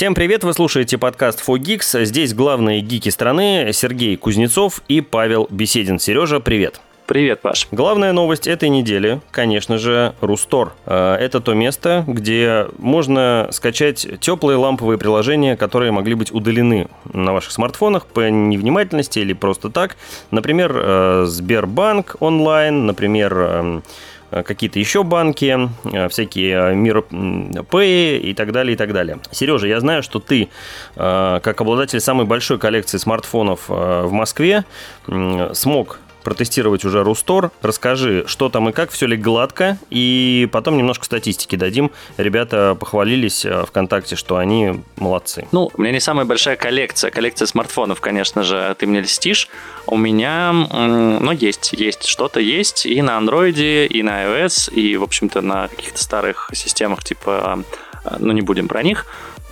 Всем привет, вы слушаете подкаст 4Geeks. Здесь главные гики страны Сергей Кузнецов и Павел Беседин. Сережа, привет. Привет, Паш. Главная новость этой недели, конечно же, Рустор. Э, это то место, где можно скачать теплые ламповые приложения, которые могли быть удалены на ваших смартфонах по невнимательности или просто так. Например, э, Сбербанк онлайн, например, эм, какие-то еще банки, э, всякие Мир Pay и так далее, и так далее. Сережа, я знаю, что ты, как обладатель самой большой коллекции смартфонов в Москве, смог протестировать уже Рустор. Расскажи, что там и как, все ли гладко, и потом немножко статистики дадим. Ребята похвалились э, ВКонтакте, что они молодцы. Ну, у меня не самая большая коллекция, коллекция смартфонов, конечно же, ты мне льстишь. У меня, ну, есть, есть, что-то есть и на андроиде, и на iOS, и, в общем-то, на каких-то старых системах, типа, э, ну, не будем про них.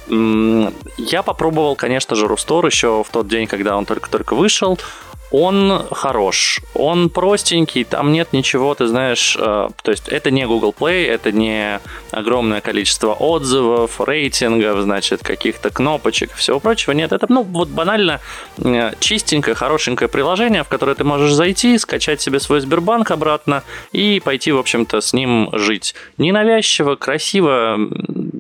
Я попробовал, конечно же, Рустор еще в тот день, когда он только-только вышел. Он хорош, он простенький, там нет ничего, ты знаешь, э, то есть это не Google Play, это не огромное количество отзывов, рейтингов, значит, каких-то кнопочек, всего прочего, нет, это, ну, вот банально э, чистенькое, хорошенькое приложение, в которое ты можешь зайти, скачать себе свой Сбербанк обратно и пойти, в общем-то, с ним жить. Ненавязчиво, красиво,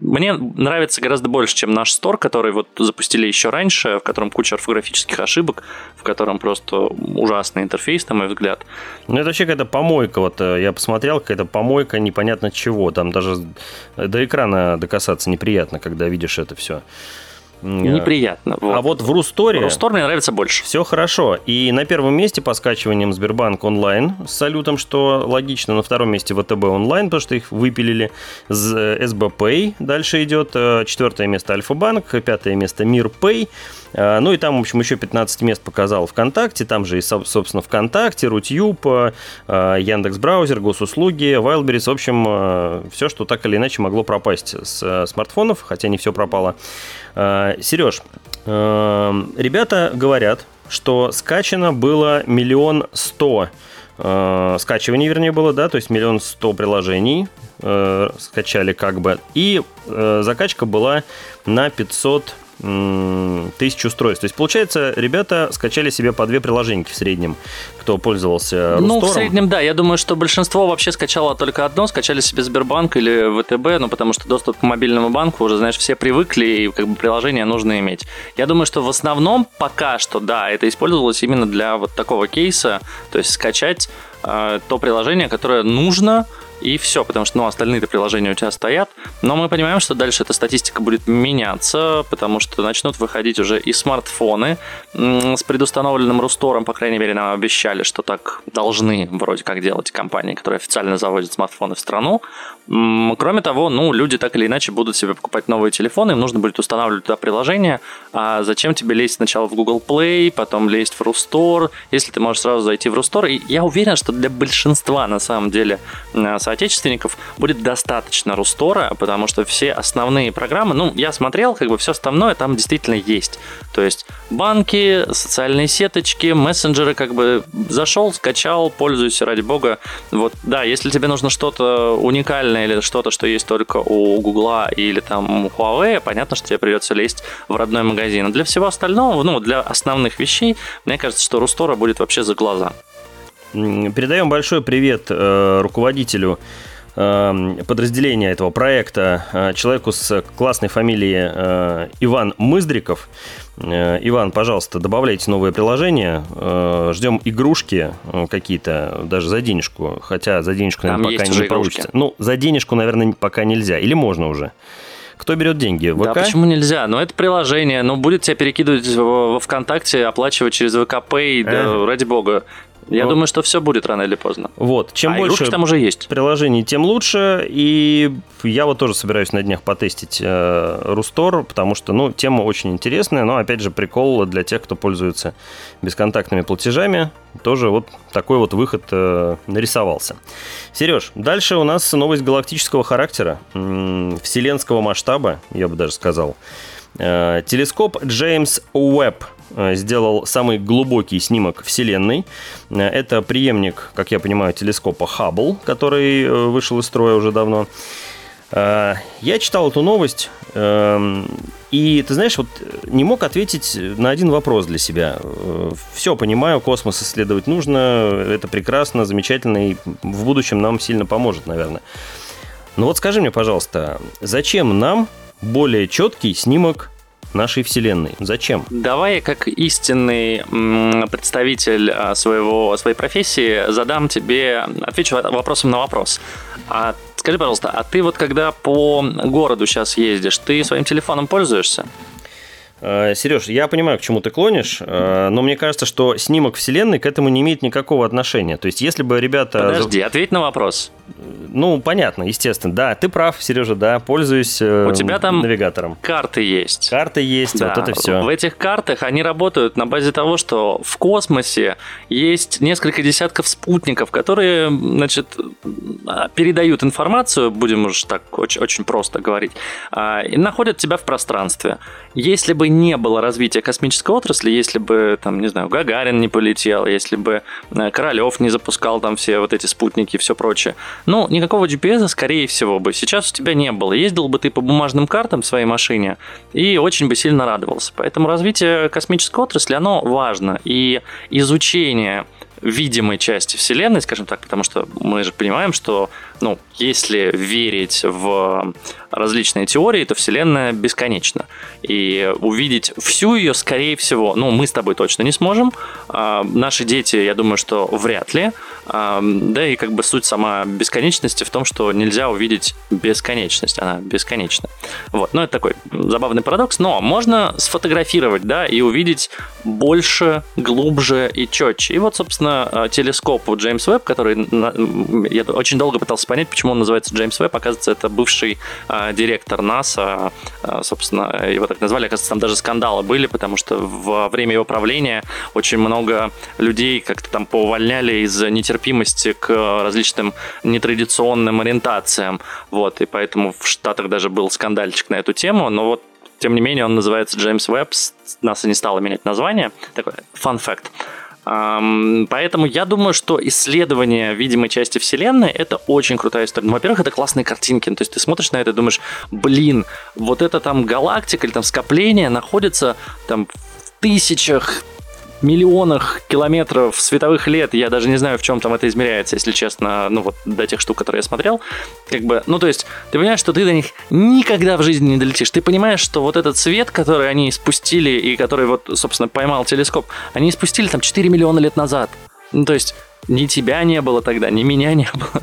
мне нравится гораздо больше, чем наш стор, который вот запустили еще раньше, в котором куча орфографических ошибок, в котором просто ужасный интерфейс, на мой взгляд. Ну, это вообще какая-то помойка. Вот э, я посмотрел, какая-то помойка непонятно чего. Там даже до экрана докасаться неприятно, когда видишь это все. Неприятно. Вот. А вот в Русторе... Рустор мне нравится больше. Все хорошо. И на первом месте по скачиваниям Сбербанк онлайн с салютом, что логично. На втором месте ВТБ онлайн, потому что их выпилили. СБП дальше идет. Э, четвертое место Альфа-банк. Пятое место Мир Пэй. Э, ну и там, в общем, еще 15 мест показал ВКонтакте. Там же и, собственно, ВКонтакте, Рутюб, э, Яндекс Браузер, госуслуги, Wildberries. В общем, все, что так или иначе могло пропасть с смартфонов, хотя не все пропало. Сереж, ребята говорят, что скачано было миллион сто скачиваний, вернее, было, да, то есть миллион сто приложений э, скачали как бы, и э, закачка была на 500 тысяч устройств. То есть, получается, ребята скачали себе по две приложения в среднем, кто пользовался Рустором. Ну, в среднем, да. Я думаю, что большинство вообще скачало только одно, скачали себе Сбербанк или ВТБ, ну, потому что доступ к мобильному банку уже, знаешь, все привыкли, и как бы приложение нужно иметь. Я думаю, что в основном пока что, да, это использовалось именно для вот такого кейса, то есть скачать э, то приложение, которое нужно, и все, потому что ну, остальные приложения у тебя стоят. Но мы понимаем, что дальше эта статистика будет меняться, потому что начнут выходить уже и смартфоны с предустановленным Рустором, по крайней мере, нам обещали, что так должны вроде как делать компании, которые официально заводят смартфоны в страну. Кроме того, ну, люди так или иначе будут себе покупать новые телефоны, им нужно будет устанавливать туда приложение. А зачем тебе лезть сначала в Google Play, потом лезть в Рустор, если ты можешь сразу зайти в Рустор? И я уверен, что для большинства, на самом деле, соотечественников будет достаточно Рустора, потому что все основные программы, ну, я смотрел, как бы все основное там действительно есть. То есть банки, социальные сеточки, мессенджеры, как бы зашел, скачал, пользуйся, ради бога. Вот, да, если тебе нужно что-то уникальное или что-то, что есть только у Гугла или там у Huawei, понятно, что тебе придется лезть в родной магазин. Но для всего остального, ну, для основных вещей, мне кажется, что Рустора будет вообще за глаза. Передаем большой привет э, руководителю э, подразделения этого проекта, э, человеку с классной фамилией Иван Мыздриков. Иван, пожалуйста, добавляйте новые приложения. Ждем игрушки какие-то, даже за денежку. Хотя за денежку, наверное, Там пока не получится. Ну, за денежку, наверное, пока нельзя. Или можно уже. Кто берет деньги? ВК? Да, почему нельзя? Ну, это приложение. Ну, будет тебя перекидывать во ВКонтакте, оплачивать через ВК Pay. Да, ради бога. Я вот. думаю, что все будет рано или поздно. Вот. Чем а больше там уже есть. приложений, тем лучше. И я вот тоже собираюсь на днях потестить э, Рустор, потому что, ну, тема очень интересная, но, опять же, прикол для тех, кто пользуется бесконтактными платежами. Тоже вот такой вот выход э, нарисовался. Сереж, дальше у нас новость галактического характера, вселенского масштаба, я бы даже сказал. Э, телескоп Джеймс Уэбб сделал самый глубокий снимок Вселенной. Э, это преемник, как я понимаю, телескопа Хаббл, который э, вышел из строя уже давно. Я читал эту новость, эм, и ты знаешь, вот не мог ответить на один вопрос для себя. Э, Все понимаю, космос исследовать нужно, это прекрасно, замечательно, и в будущем нам сильно поможет, наверное. Но вот скажи мне, пожалуйста, зачем нам более четкий снимок нашей Вселенной. Зачем? Давай я как истинный представитель а, своего, своей профессии задам тебе, отвечу вопросом на вопрос. А скажи, пожалуйста, а ты вот когда по городу сейчас ездишь, ты своим телефоном пользуешься? Э, Сереж, я понимаю, к чему ты клонишь, э, но мне кажется, что снимок Вселенной к этому не имеет никакого отношения. То есть, если бы ребята... Подожди, ответь на вопрос. Ну, понятно, естественно. Да, ты прав, Сережа, да, пользуюсь э, У тебя там навигатором. карты есть. Карты есть, да. вот это все. В этих картах они работают на базе того, что в космосе есть несколько десятков спутников, которые, значит, передают информацию, будем уж так очень, очень просто говорить, а, и находят тебя в пространстве. Если бы не было развития космической отрасли, если бы, там, не знаю, Гагарин не полетел, если бы э, Королев не запускал там все вот эти спутники и все прочее, ну, никакого GPS, скорее всего, бы сейчас у тебя не было. Ездил бы ты по бумажным картам в своей машине и очень бы сильно радовался. Поэтому развитие космической отрасли, оно важно. И изучение видимой части Вселенной, скажем так, потому что мы же понимаем, что ну, если верить в различные теории, то Вселенная бесконечна. И увидеть всю ее, скорее всего, ну, мы с тобой точно не сможем. А, наши дети, я думаю, что вряд ли. А, да и как бы суть сама бесконечности в том, что нельзя увидеть бесконечность. Она бесконечна. Вот. Ну, это такой забавный парадокс. Но можно сфотографировать, да, и увидеть больше, глубже и четче. И вот, собственно, телескоп Джеймс Веб, который я очень долго пытался понять, почему он называется Джеймс Веб. Оказывается, это бывший а, директор НАСА, а, собственно, его так назвали. Оказывается, там даже скандалы были, потому что во время его правления очень много людей как-то там поувольняли из-за нетерпимости к различным нетрадиционным ориентациям. Вот, и поэтому в Штатах даже был скандальчик на эту тему. Но вот тем не менее, он называется Джеймс Веб. НАСА не стало менять название. Такой фан факт. Поэтому я думаю, что исследование видимой части Вселенной это очень крутая история. Ну, во-первых, это классные картинки. То есть ты смотришь на это и думаешь, блин, вот это там галактика или там скопление находится там в тысячах миллионах километров световых лет, я даже не знаю, в чем там это измеряется, если честно, ну вот до тех штук, которые я смотрел, как бы, ну то есть, ты понимаешь, что ты до них никогда в жизни не долетишь, ты понимаешь, что вот этот свет, который они спустили и который вот, собственно, поймал телескоп, они спустили там 4 миллиона лет назад, ну то есть, ни тебя не было тогда, ни меня не было.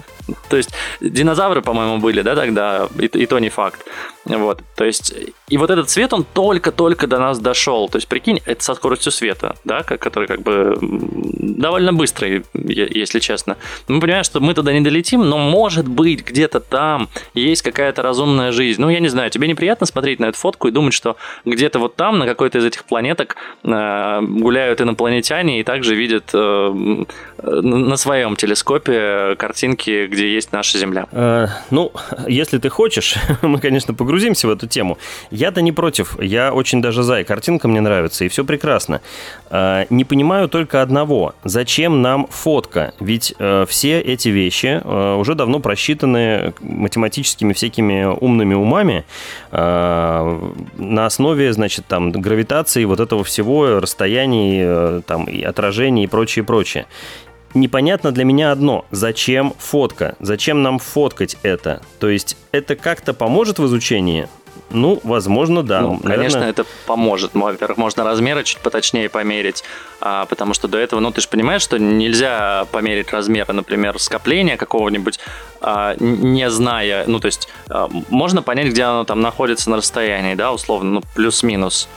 То есть динозавры, по-моему, были, да, тогда, и, и то не факт. Вот, то есть, и вот этот свет, он только-только до нас дошел. То есть, прикинь, это со скоростью света, да, который как бы довольно быстрый, если честно. Мы понимаем, что мы туда не долетим, но может быть где-то там есть какая-то разумная жизнь. Ну, я не знаю, тебе неприятно смотреть на эту фотку и думать, что где-то вот там, на какой-то из этих планеток э, гуляют инопланетяне и также видят э, на своем телескопе картинки, где есть наша Земля. Э, ну, если ты хочешь, мы, конечно, погрузимся в эту тему. Я-то не против, я очень даже за, и картинка мне нравится, и все прекрасно. Э, не понимаю только одного. Зачем нам фотка? Ведь э, все эти вещи э, уже давно просчитаны математическими всякими умными умами э, на основе, значит, там, гравитации вот этого всего, расстояний, э, там, и отражений и прочее, прочее непонятно для меня одно. Зачем фотка? Зачем нам фоткать это? То есть это как-то поможет в изучении? Ну, возможно, да. Ну, Наверное... Конечно, это поможет. Во-первых, можно размеры чуть поточнее померить, а, потому что до этого, ну, ты же понимаешь, что нельзя померить размеры, например, скопления какого-нибудь, а, не зная, ну, то есть а, можно понять, где оно там находится на расстоянии, да, условно, ну, плюс-минус.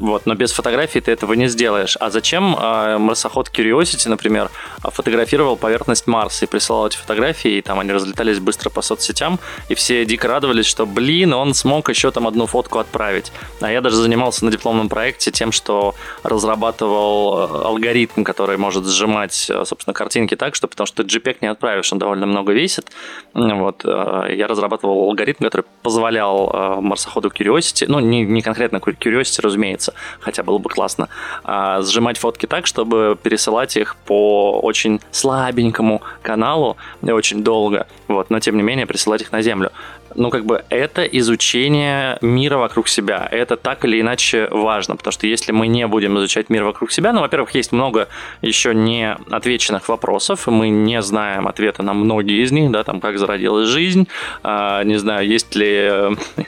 Вот, но без фотографии ты этого не сделаешь. А зачем э, марсоход Curiosity, например, фотографировал поверхность Марса и присылал эти фотографии, и там они разлетались быстро по соцсетям, и все дико радовались, что, блин, он смог еще там одну фотку отправить. А я даже занимался на дипломном проекте тем, что разрабатывал э, алгоритм, который может сжимать, э, собственно, картинки так, что потому что JPEG не отправишь, он довольно много весит. Вот, э, я разрабатывал алгоритм, который позволял марсоходу Curiosity, ну, не, не конкретно Curiosity, разумеется, разумеется, хотя было бы классно, а, сжимать фотки так, чтобы пересылать их по очень слабенькому каналу очень долго, вот, но тем не менее присылать их на Землю. Ну, как бы это изучение мира вокруг себя. Это так или иначе важно, потому что если мы не будем изучать мир вокруг себя, ну, во-первых, есть много еще не отвеченных вопросов, мы не знаем ответа на многие из них, да, там, как зародилась жизнь, э, не знаю, есть ли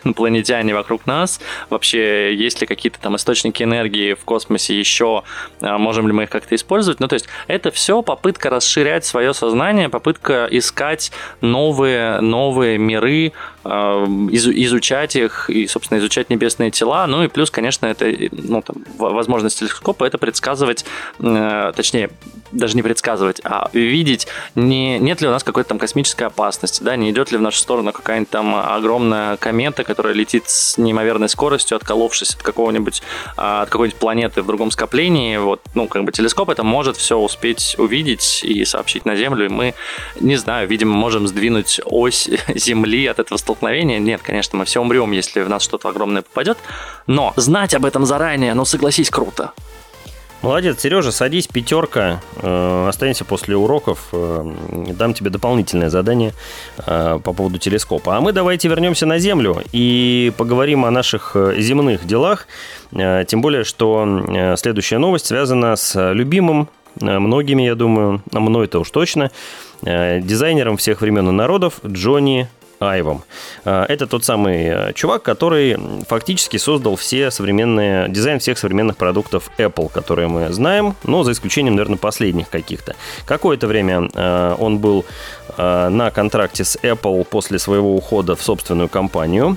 инопланетяне вокруг нас, вообще есть ли какие-то там источники энергии в космосе еще, э, можем ли мы их как-то использовать, ну, то есть это все попытка расширять свое сознание, попытка искать новые, новые миры, изучать их и, собственно, изучать небесные тела. Ну и плюс, конечно, это ну, там, возможность телескопа это предсказывать, э, точнее, даже не предсказывать, а видеть, не, нет ли у нас какой-то там космической опасности, да, не идет ли в нашу сторону какая-нибудь там огромная комета, которая летит с неимоверной скоростью, отколовшись от какого-нибудь, а, от какой-нибудь планеты в другом скоплении. Вот, ну, как бы телескоп это может все успеть увидеть и сообщить на Землю, и мы, не знаю, видимо, можем сдвинуть ось Земли от этого столкновения. Нет, конечно, мы все умрем, если в нас что-то огромное попадет, но знать об этом заранее, ну, согласись, круто. Молодец, Сережа, садись, пятерка. Э, останься после уроков. Э, дам тебе дополнительное задание э, по поводу телескопа. А мы давайте вернемся на Землю и поговорим о наших земных делах. Тем более, что следующая новость связана с любимым многими, я думаю, а мной это уж точно, дизайнером всех времен и народов Джонни Айвом. А, это тот самый э, чувак, который фактически создал все современные, дизайн всех современных продуктов Apple, которые мы знаем, но за исключением, наверное, последних каких-то. Какое-то время э, он был э, на контракте с Apple после своего ухода в собственную компанию,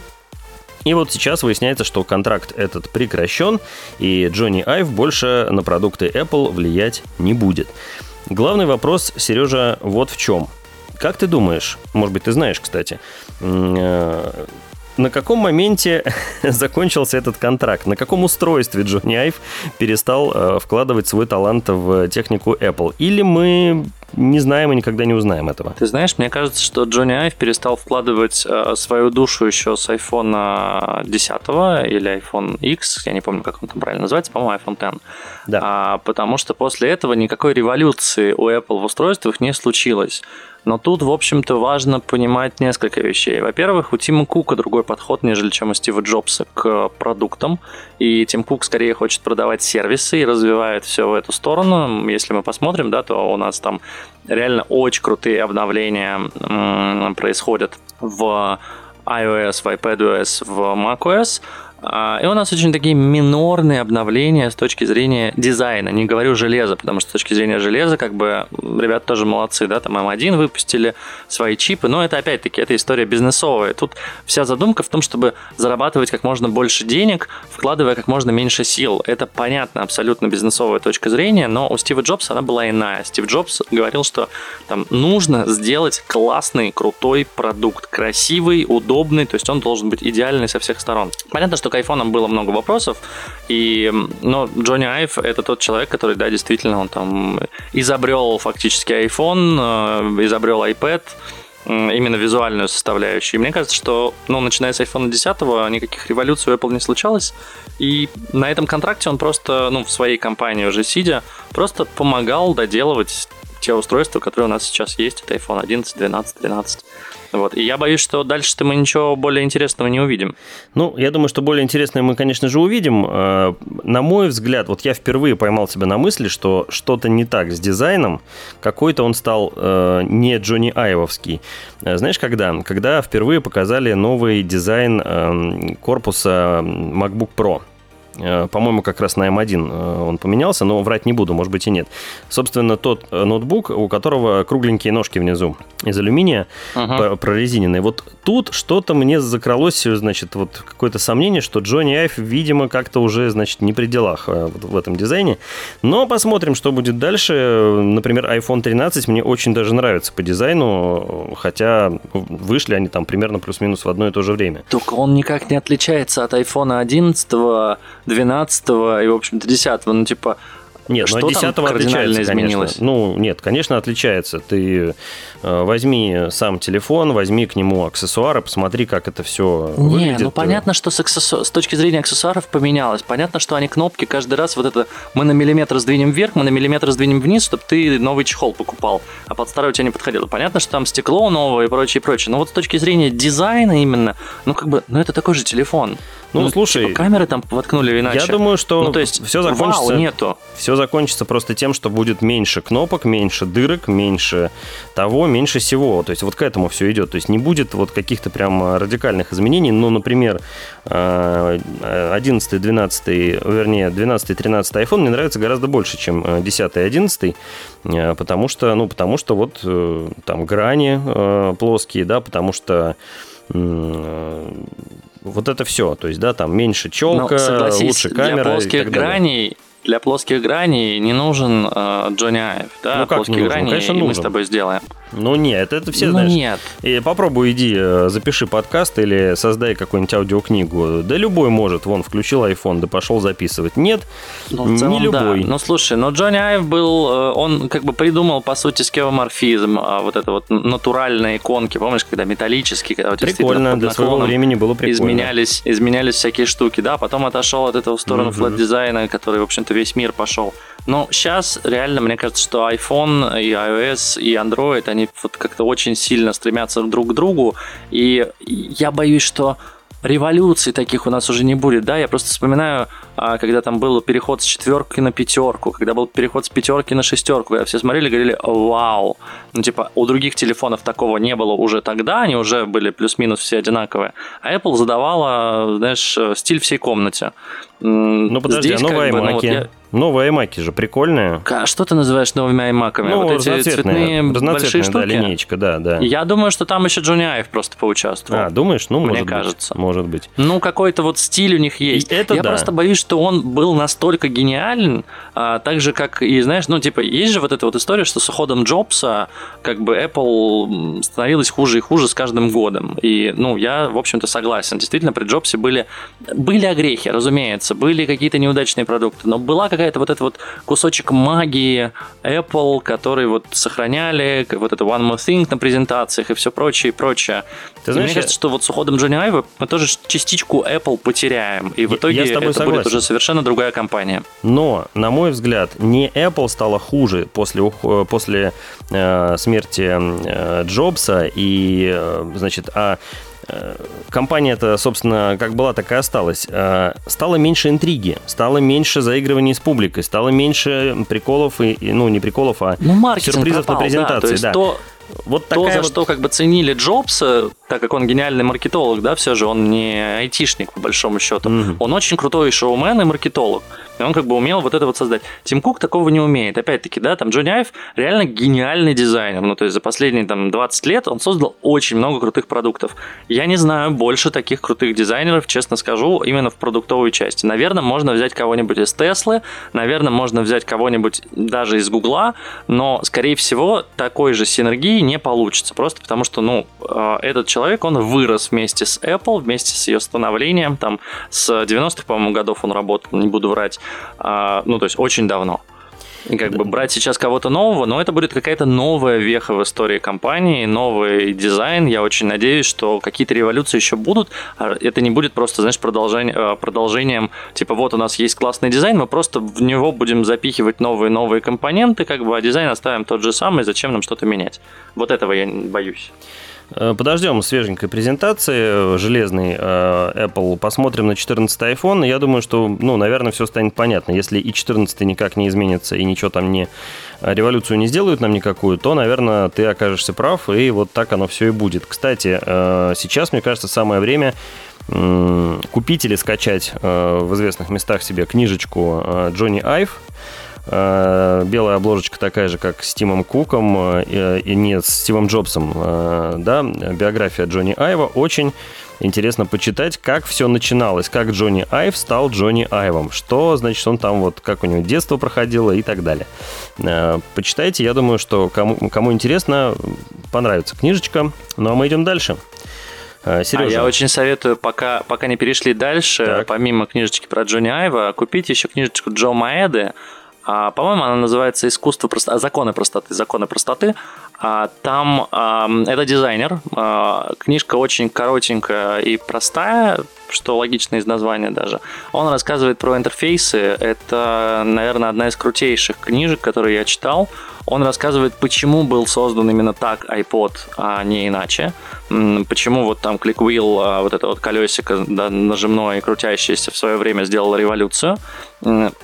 и вот сейчас выясняется, что контракт этот прекращен, и Джонни Айв больше на продукты Apple влиять не будет. Главный вопрос, Сережа, вот в чем – как ты думаешь, может быть, ты знаешь, кстати, э, на каком моменте закончился этот контракт? На каком устройстве Джонни Айв перестал э, вкладывать свой талант в технику Apple? Или мы не знаем и никогда не узнаем этого? Ты знаешь, мне кажется, что Джонни Айв перестал вкладывать э, свою душу еще с iPhone 10 или iPhone X, я не помню, как он там правильно называется, по-моему, iPhone X. Да. А, потому что после этого никакой революции у Apple в устройствах не случилось. Но тут, в общем-то, важно понимать несколько вещей. Во-первых, у Тима Кука другой подход, нежели чем у Стива Джобса к продуктам. И Тим Кук скорее хочет продавать сервисы и развивает все в эту сторону. Если мы посмотрим, да, то у нас там реально очень крутые обновления происходят в iOS, в iPadOS, в macOS. А, и у нас очень такие минорные обновления с точки зрения дизайна. Не говорю железа, потому что с точки зрения железа, как бы, ребята тоже молодцы, да, там M1 выпустили свои чипы, но это опять-таки, это история бизнесовая. Тут вся задумка в том, чтобы зарабатывать как можно больше денег, вкладывая как можно меньше сил. Это понятно, абсолютно бизнесовая точка зрения, но у Стива Джобса она была иная. Стив Джобс говорил, что там нужно сделать классный, крутой продукт, красивый, удобный, то есть он должен быть идеальный со всех сторон. Понятно, что к айфонам было много вопросов, и, но Джонни Айв это тот человек, который, да, действительно, он там изобрел фактически iPhone, э, изобрел iPad, именно визуальную составляющую. И мне кажется, что, ну, начиная с iPhone 10, никаких революций у Apple не случалось. И на этом контракте он просто, ну, в своей компании уже сидя, просто помогал доделывать те устройства, которые у нас сейчас есть. Это iPhone 11, 12, 13. Вот. И я боюсь, что дальше-то мы ничего более интересного не увидим. Ну, я думаю, что более интересное мы, конечно же, увидим. Э, на мой взгляд, вот я впервые поймал себя на мысли, что что-то не так с дизайном. Какой-то он стал э, не Джонни Айвовский. Э, знаешь, когда? Когда впервые показали новый дизайн эм, корпуса MacBook Pro. Э, по-моему, как раз на M1 э, он поменялся, но врать не буду, может быть и нет. Собственно, тот э, ноутбук, у которого кругленькие ножки внизу из алюминия, uh-huh. прорезиненные. Вот тут что-то мне закралось, значит, вот какое-то сомнение, что Джонни Айв, видимо, как-то уже, значит, не при делах вот в этом дизайне. Но посмотрим, что будет дальше. Например, iPhone 13 мне очень даже нравится по дизайну, хотя вышли они там примерно плюс-минус в одно и то же время. Только он никак не отличается от iPhone 11 12 и, в общем-то, 10 ну, типа, Нет, что но от 10 там кардинально изменилось? Конечно. Ну, нет, конечно, отличается. Ты э, возьми сам телефон, возьми к нему аксессуары, посмотри, как это все Не, выглядит. ну понятно, что с, аксессу- с точки зрения аксессуаров поменялось. Понятно, что они кнопки каждый раз вот это мы на миллиметр сдвинем вверх, мы на миллиметр сдвинем вниз, чтобы ты новый чехол покупал, а под старый у тебя не подходило. Понятно, что там стекло новое и прочее, прочее. Но вот с точки зрения дизайна именно, ну как бы, ну это такой же телефон. Ну, слушай, типа, камеры там воткнули иначе. Я думаю, что ну, то есть, все вау, закончится. нету. Все закончится просто тем, что будет меньше кнопок, меньше дырок, меньше того, меньше всего. То есть вот к этому все идет. То есть не будет вот каких-то прям радикальных изменений. Ну, например, 11, 12, вернее, 12, 13 iPhone мне нравится гораздо больше, чем 10 и 11, потому что, ну, потому что вот э, там грани э, плоские, да, потому что вот это все. То есть, да, там меньше челка, согласись, лучше камера. Для плоских граней для плоских граней не нужен э, Джонни Айв, да? Ну, как плоские нужен? грани Конечно, и мы нужен. с тобой сделаем. Ну нет, это все ну, знаешь. нет. И попробуй иди, э, запиши подкаст или создай какую-нибудь аудиокнигу. Да любой может. Вон, включил iPhone, да пошел записывать. Нет, Ну, целом, не любой. Да. Ну, слушай, но Джонни Айв был, э, он как бы придумал, по сути, скеоморфизм, а вот это вот натуральные иконки, помнишь, когда металлические, когда у тебя Прикольно, для своего времени было прикольно. изменялись, изменялись всякие штуки, да, потом отошел от этого в сторону Мгм. flat-дизайна, который, в общем-то, весь мир пошел. Но сейчас реально, мне кажется, что iPhone и iOS и Android, они вот как-то очень сильно стремятся друг к другу, и я боюсь, что революций таких у нас уже не будет, да, я просто вспоминаю, а, когда там был переход с четверки на пятерку, когда был переход с пятерки на шестерку, когда все смотрели и говорили, вау, ну, типа, у других телефонов такого не было уже тогда, они уже были плюс-минус все одинаковые, а Apple задавала, знаешь, стиль всей комнате. Ну подожди, Здесь а новые как бы, ну, вот я- Новые iMac же прикольные. А Что ты называешь новыми iMac'ами? Ну, вот эти разноцветные, цветные большие разноцветная, штуки? да, линейка, да, да. Я думаю, что там еще Джонни Айв просто поучаствовал. А, думаешь? Ну, Мне может кажется. быть. Может быть. Ну, какой-то вот стиль у них есть. И это Я да. просто боюсь, что он был настолько гениален, а, так же, как и, знаешь, ну, типа, есть же вот эта вот история, что с уходом Джобса, как бы, Apple становилась хуже и хуже с каждым годом. И, ну, я, в общем-то, согласен. Действительно, при Джобсе были, были огрехи, разумеется, были какие-то неудачные продукты, но была какая-то вот эта вот кусочек магии Apple, который вот сохраняли, вот это One More Thing на презентациях и все прочее, и прочее. Ты И знаешь, мне кажется, что вот с уходом Джонни Айва мы тоже частичку Apple потеряем. И в итоге я с тобой это согласен. будет уже совершенно другая компания. Но, на мой взгляд, не Apple стала хуже после, ух- после э, смерти э, Джобса, и, э, значит, а э, компания-то, собственно, как была, так и осталась. Э, Стало меньше интриги, стало меньше заигрываний с публикой, стало меньше приколов, и, ну, не приколов, а Ну, сюрпризов пропал, на презентации. да. То есть да. то, вот то, такая за вот- что как бы ценили Джобса, так как он гениальный маркетолог, да, все же он не айтишник, по большому счету. Мгм. Он очень крутой шоумен и маркетолог. И он как бы умел вот это вот создать. Тим Кук такого не умеет. Опять-таки, да, там Джонни Айв реально гениальный дизайнер. Ну, то есть за последние там 20 лет он создал очень много крутых продуктов. Я не знаю больше таких крутых дизайнеров, честно скажу, именно в продуктовой части. Наверное, можно взять кого-нибудь из Теслы, наверное, можно взять кого-нибудь даже из Гугла, но, скорее всего, такой же синергии не получится. Просто потому что, ну, э, этот человек, он вырос вместе с Apple, вместе с ее становлением. Там с 90-х, по-моему, годов он работал, не буду врать. А, ну, то есть очень давно. И как бы брать сейчас кого-то нового, но это будет какая-то новая веха в истории компании, новый дизайн. Я очень надеюсь, что какие-то революции еще будут. а Это не будет просто, знаешь, продолжение, э, продолжением, типа вот у нас есть классный дизайн, мы просто в него будем запихивать новые-новые компоненты, как бы, а дизайн оставим тот же самый, зачем нам что-то менять. Вот этого я боюсь. Э, Подождем свеженькой презентации э, железной э, Apple, посмотрим на 14 iPhone. Я думаю, что, ну, наверное, все станет понятно. Если и 14 никак не изменится, и ничего там не революцию не сделают нам никакую, то, наверное, ты окажешься прав, и вот так оно все и будет. Кстати, сейчас, мне кажется, самое время купить или скачать в известных местах себе книжечку Джонни Айв. Э, Белая обложечка такая же, как с Тимом Куком э, и не с Стивом Джобсом. э, Да, биография Джонни Айва. Очень интересно почитать, как все начиналось, как Джонни Айв стал Джонни Айвом, что, значит, он там вот, как у него детство проходило и так далее. Почитайте, я думаю, что кому, кому интересно, понравится книжечка. Ну, а мы идем дальше. Э, А Сережа, я очень советую, пока, пока не перешли дальше, Так. помимо книжечки про Джонни Айва, купить еще книжечку Джо Маэды А, по-моему, она называется «Искусство простоты», «Законы простоты», «Законы простоты». А, там а, это дизайнер. А, книжка очень коротенькая и простая, что логично из названия даже. Он рассказывает про интерфейсы. Это, наверное, одна из крутейших книжек, которые я читал. Он рассказывает, почему был создан именно так iPod, а не иначе. Почему вот там ClickWheel, а, вот это вот колесико да, нажимное и крутящееся в свое время сделало революцию.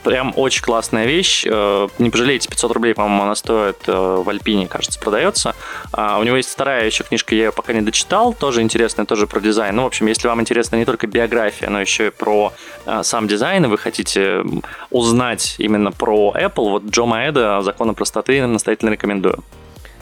Прям очень классная вещь. Э, не пожалейте, 500 рублей, по-моему, она стоит э, в Альпине, кажется, продается. А у него есть вторая еще книжка, я ее пока не дочитал, тоже интересная, тоже про дизайн. Ну, в общем, если вам интересна не только биография, но еще и про э, сам дизайн, и вы хотите узнать именно про Apple, вот Джо Маэда «Законы простоты» настоятельно рекомендую.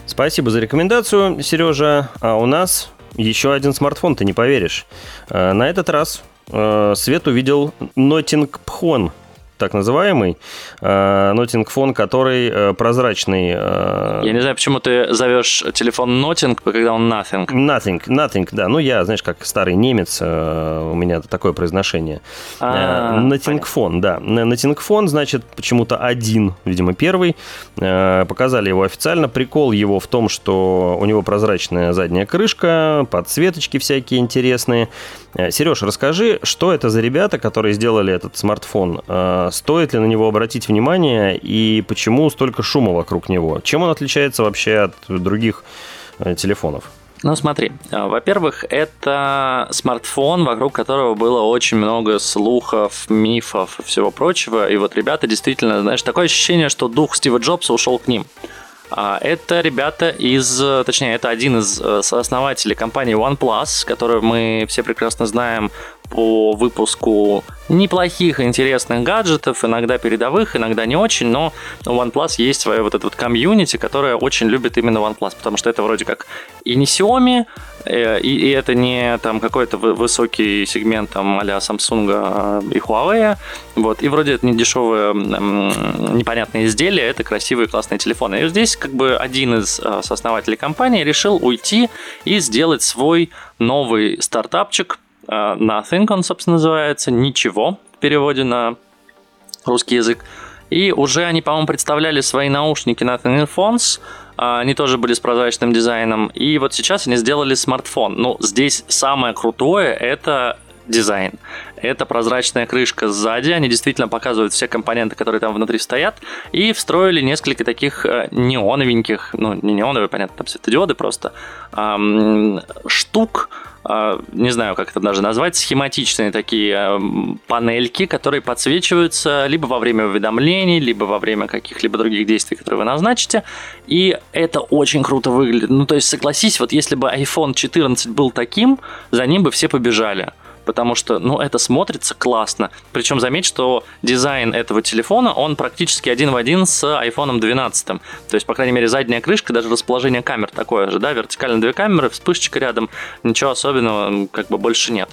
Спасибо за рекомендацию, Сережа. А у нас еще один смартфон, ты не поверишь. На этот раз Свет увидел Notting Phone так называемый, Notting Phone, который э, прозрачный. Э, я не знаю, почему ты зовешь телефон Notting, когда он Nothing. Nothing, Nothing, да. Ну, я, знаешь, как старый немец, э, у меня такое произношение. А, Notting Phone, да. Notting Phone, значит, почему-то один, видимо, первый. Показали его официально. Прикол его в том, что у него прозрачная задняя крышка, подсветочки всякие интересные. Сереж, расскажи, что это за ребята, которые сделали этот смартфон? Стоит ли на него обратить внимание и почему столько шума вокруг него? Чем он отличается вообще от других э, телефонов? Ну, смотри, э, во-первых, это смартфон, вокруг которого было очень много слухов, мифов и всего прочего. И вот ребята действительно, знаешь, такое ощущение, что дух Стива Джобса ушел к ним. А, это ребята из, точнее, это один из э, сооснователей компании OnePlus, которую мы все прекрасно знаем по выпуску неплохих, интересных гаджетов, иногда передовых, иногда не очень, но у OnePlus есть свое вот это вот комьюнити, которое очень любит именно OnePlus, потому что это вроде как и не Xiaomi, э, и, и это не там какой-то высокий сегмент там а Samsung а, и Huawei, вот, и вроде это не дешевое непонятное изделие, это красивые классные телефоны. И здесь как бы один из э, сооснователей компании решил уйти и сделать свой новый стартапчик, Э, nothing он, собственно, называется, ничего в переводе на русский язык. И уже они, по-моему, представляли свои наушники Nothing Earphones, а, они тоже были с прозрачным дизайном. И вот сейчас они сделали смартфон. Ну, здесь самое крутое – это дизайн. Это прозрачная крышка сзади, они действительно показывают все компоненты, которые там внутри стоят, и встроили несколько таких э, неоновеньких, ну, не неоновые, понятно, там светодиоды просто, эм, штук, не знаю, как это даже назвать, схематичные такие а, панельки, которые подсвечиваются либо во время уведомлений, либо во время каких-либо других действий, которые вы назначите. И это очень круто выглядит. Ну, то есть, согласись, вот если бы iPhone 14 был таким, за ним бы все побежали потому что, ну, это смотрится классно. Причем заметь, что дизайн этого телефона, он практически один в один с iPhone 12. То есть, по крайней мере, задняя крышка, даже расположение камер такое же, да, вертикально две камеры, вспышечка рядом, ничего особенного как бы больше нет.